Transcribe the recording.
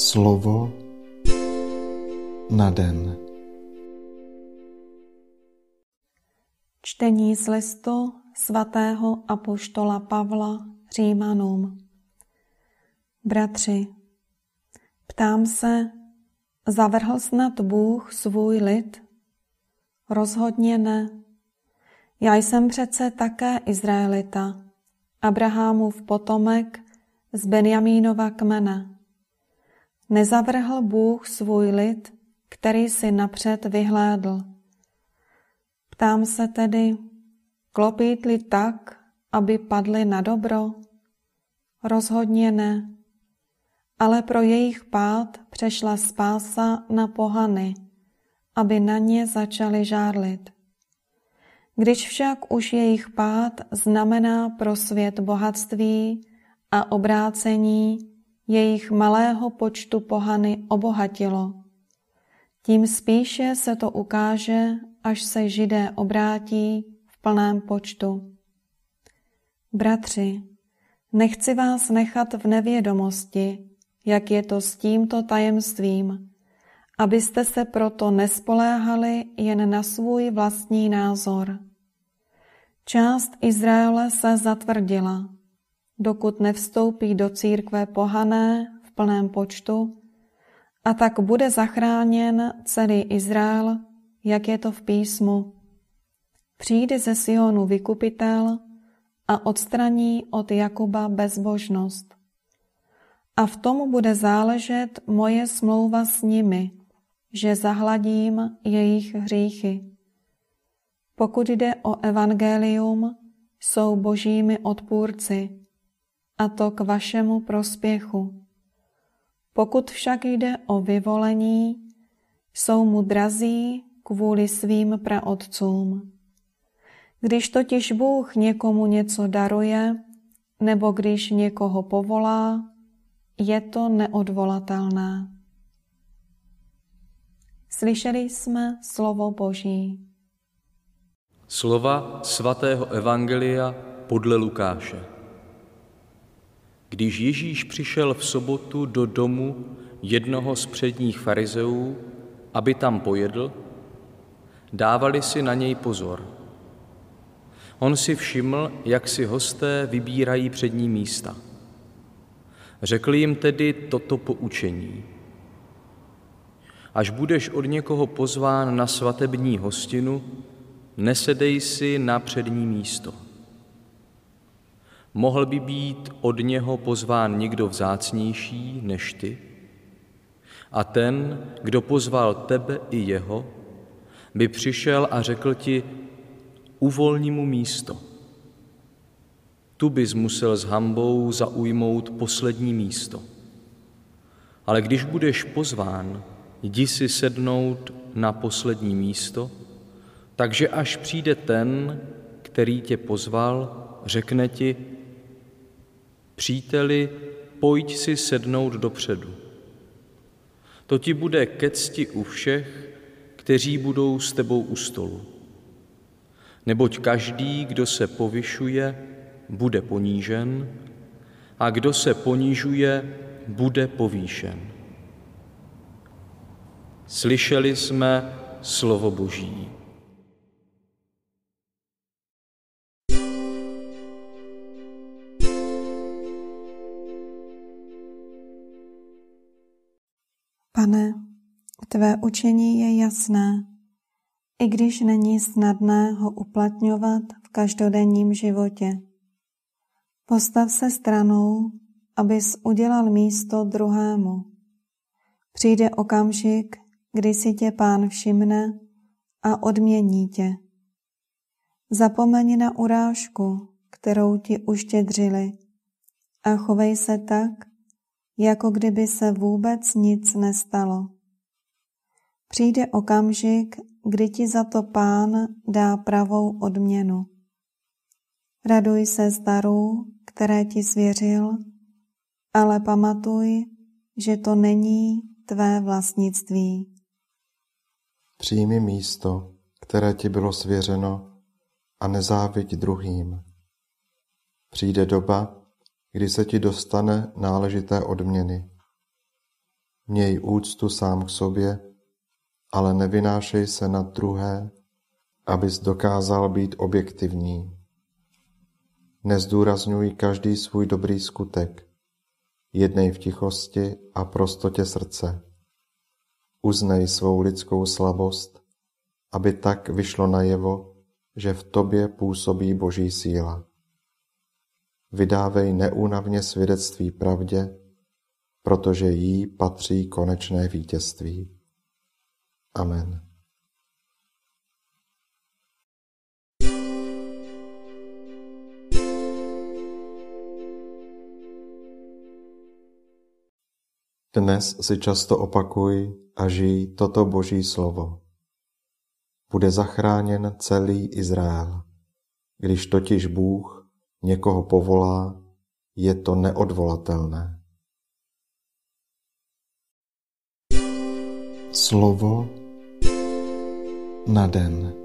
Slovo na den. Čtení z listu svatého apoštola Pavla Římanům. Bratři, ptám se, zavrhl snad Bůh svůj lid? Rozhodně ne. Já jsem přece také Izraelita, Abrahamův potomek z Benjamínova kmene. Nezavrhl Bůh svůj lid, který si napřed vyhlédl. Ptám se tedy, klopítli tak, aby padli na dobro? Rozhodně ne. Ale pro jejich pád přešla spása na pohany, aby na ně začali žárlit. Když však už jejich pád znamená pro svět bohatství a obrácení, jejich malého počtu pohany obohatilo. Tím spíše se to ukáže, až se židé obrátí v plném počtu. Bratři, nechci vás nechat v nevědomosti, jak je to s tímto tajemstvím, abyste se proto nespoléhali jen na svůj vlastní názor. Část Izraele se zatvrdila, dokud nevstoupí do církve pohané v plném počtu, a tak bude zachráněn celý Izrael, jak je to v písmu. Přijde ze Sionu vykupitel a odstraní od Jakuba bezbožnost. A v tom bude záležet moje smlouva s nimi, že zahladím jejich hříchy. Pokud jde o evangelium, jsou božími odpůrci, a to k vašemu prospěchu. Pokud však jde o vyvolení, jsou mu drazí kvůli svým praotcům. Když totiž Bůh někomu něco daruje, nebo když někoho povolá, je to neodvolatelné. Slyšeli jsme slovo Boží. Slova svatého Evangelia podle Lukáše. Když Ježíš přišel v sobotu do domu jednoho z předních farizeů, aby tam pojedl, dávali si na něj pozor. On si všiml, jak si hosté vybírají přední místa. Řekl jim tedy toto poučení. Až budeš od někoho pozván na svatební hostinu, nesedej si na přední místo. Mohl by být od něho pozván někdo vzácnější než ty? A ten, kdo pozval tebe i jeho, by přišel a řekl ti, uvolni mu místo. Tu bys musel s hambou zaujmout poslední místo. Ale když budeš pozván, jdi si sednout na poslední místo, takže až přijde ten, který tě pozval, řekne ti, příteli, pojď si sednout dopředu. To ti bude ke cti u všech, kteří budou s tebou u stolu. Neboť každý, kdo se povyšuje, bude ponížen, a kdo se ponížuje, bude povýšen. Slyšeli jsme slovo Boží. Pane, tvé učení je jasné, i když není snadné ho uplatňovat v každodenním životě. Postav se stranou, abys udělal místo druhému. Přijde okamžik, kdy si tě pán všimne a odmění tě. Zapomeň na urážku, kterou ti uštědřili a chovej se tak, jako kdyby se vůbec nic nestalo. Přijde okamžik, kdy ti za to pán dá pravou odměnu. Raduj se z darů, které ti svěřil, ale pamatuj, že to není tvé vlastnictví. Přijmi místo, které ti bylo svěřeno a nezáviď druhým. Přijde doba, kdy se ti dostane náležité odměny. Měj úctu sám k sobě, ale nevynášej se nad druhé, abys dokázal být objektivní. Nezdůrazňuj každý svůj dobrý skutek. Jednej v tichosti a prostotě srdce. Uznej svou lidskou slabost, aby tak vyšlo najevo, že v tobě působí Boží síla. Vydávej neúnavně svědectví pravdě, protože jí patří konečné vítězství. Amen. Dnes si často opakuj a žij toto Boží slovo. Bude zachráněn celý Izrael. Když totiž Bůh někoho povolá, je to neodvolatelné. Slovo na den.